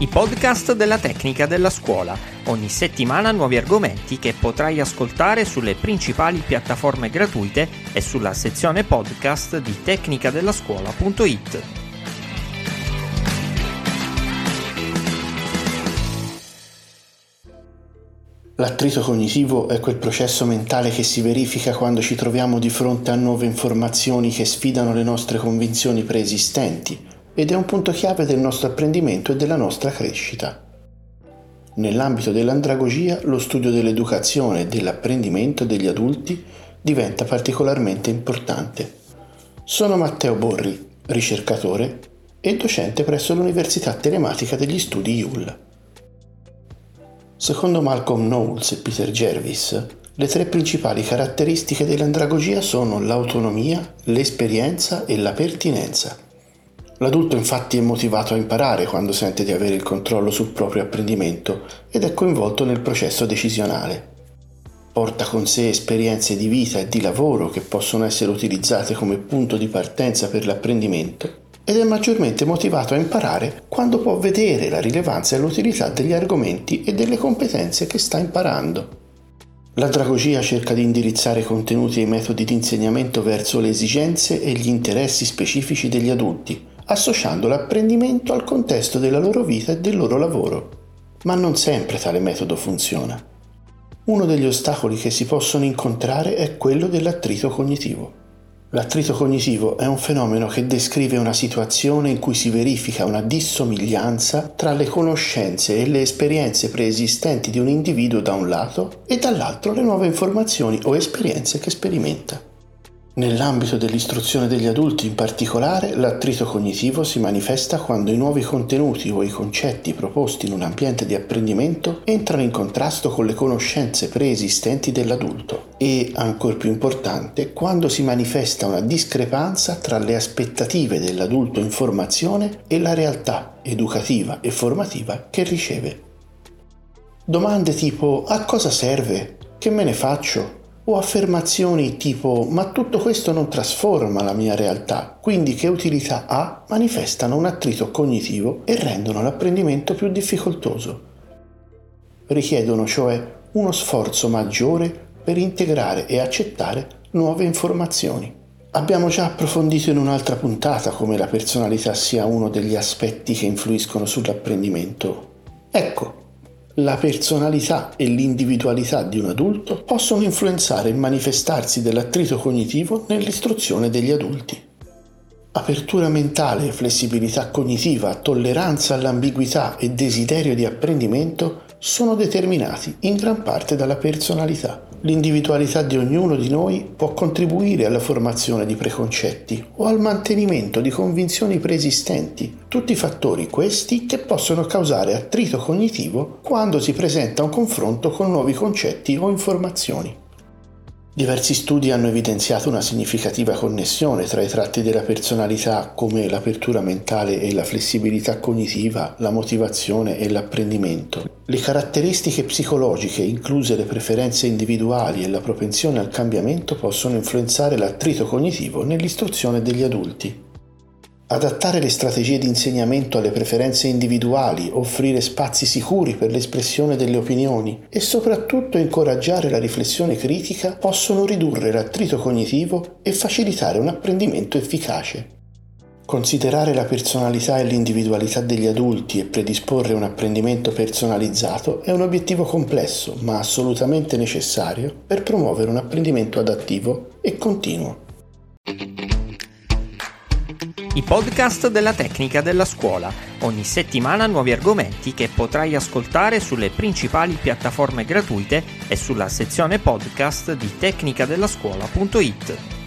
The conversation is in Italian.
I podcast della tecnica della scuola. Ogni settimana nuovi argomenti che potrai ascoltare sulle principali piattaforme gratuite e sulla sezione podcast di tecnicadellascuola.it. L'attrito cognitivo è quel processo mentale che si verifica quando ci troviamo di fronte a nuove informazioni che sfidano le nostre convinzioni preesistenti ed è un punto chiave del nostro apprendimento e della nostra crescita. Nell'ambito dell'andragogia, lo studio dell'educazione e dell'apprendimento degli adulti diventa particolarmente importante. Sono Matteo Borri, ricercatore e docente presso l'Università Telematica degli Studi IUL. Secondo Malcolm Knowles e Peter Jervis, le tre principali caratteristiche dell'andragogia sono l'autonomia, l'esperienza e la pertinenza. L'adulto infatti è motivato a imparare quando sente di avere il controllo sul proprio apprendimento ed è coinvolto nel processo decisionale. Porta con sé esperienze di vita e di lavoro che possono essere utilizzate come punto di partenza per l'apprendimento ed è maggiormente motivato a imparare quando può vedere la rilevanza e l'utilità degli argomenti e delle competenze che sta imparando. L'andragogia cerca di indirizzare contenuti e metodi di insegnamento verso le esigenze e gli interessi specifici degli adulti, associando l'apprendimento al contesto della loro vita e del loro lavoro. Ma non sempre tale metodo funziona. Uno degli ostacoli che si possono incontrare è quello dell'attrito cognitivo. L'attrito cognitivo è un fenomeno che descrive una situazione in cui si verifica una dissomiglianza tra le conoscenze e le esperienze preesistenti di un individuo da un lato e dall'altro le nuove informazioni o esperienze che sperimenta. Nell'ambito dell'istruzione degli adulti in particolare, l'attrito cognitivo si manifesta quando i nuovi contenuti o i concetti proposti in un ambiente di apprendimento entrano in contrasto con le conoscenze preesistenti dell'adulto e, ancor più importante, quando si manifesta una discrepanza tra le aspettative dell'adulto in formazione e la realtà educativa e formativa che riceve. Domande tipo a cosa serve? Che me ne faccio? O affermazioni tipo ma tutto questo non trasforma la mia realtà, quindi che utilità ha, manifestano un attrito cognitivo e rendono l'apprendimento più difficoltoso. Richiedono cioè uno sforzo maggiore per integrare e accettare nuove informazioni. Abbiamo già approfondito in un'altra puntata come la personalità sia uno degli aspetti che influiscono sull'apprendimento. Ecco, la personalità e l'individualità di un adulto possono influenzare il manifestarsi dell'attrito cognitivo nell'istruzione degli adulti. Apertura mentale, flessibilità cognitiva, tolleranza all'ambiguità e desiderio di apprendimento sono determinati in gran parte dalla personalità. L'individualità di ognuno di noi può contribuire alla formazione di preconcetti o al mantenimento di convinzioni preesistenti, tutti fattori questi che possono causare attrito cognitivo quando si presenta un confronto con nuovi concetti o informazioni. Diversi studi hanno evidenziato una significativa connessione tra i tratti della personalità come l'apertura mentale e la flessibilità cognitiva, la motivazione e l'apprendimento. Le caratteristiche psicologiche, incluse le preferenze individuali e la propensione al cambiamento, possono influenzare l'attrito cognitivo nell'istruzione degli adulti. Adattare le strategie di insegnamento alle preferenze individuali, offrire spazi sicuri per l'espressione delle opinioni e soprattutto incoraggiare la riflessione critica possono ridurre l'attrito cognitivo e facilitare un apprendimento efficace. Considerare la personalità e l'individualità degli adulti e predisporre un apprendimento personalizzato è un obiettivo complesso ma assolutamente necessario per promuovere un apprendimento adattivo e continuo. I podcast della tecnica della scuola. Ogni settimana nuovi argomenti che potrai ascoltare sulle principali piattaforme gratuite e sulla sezione podcast di tecnicadellascuola.it.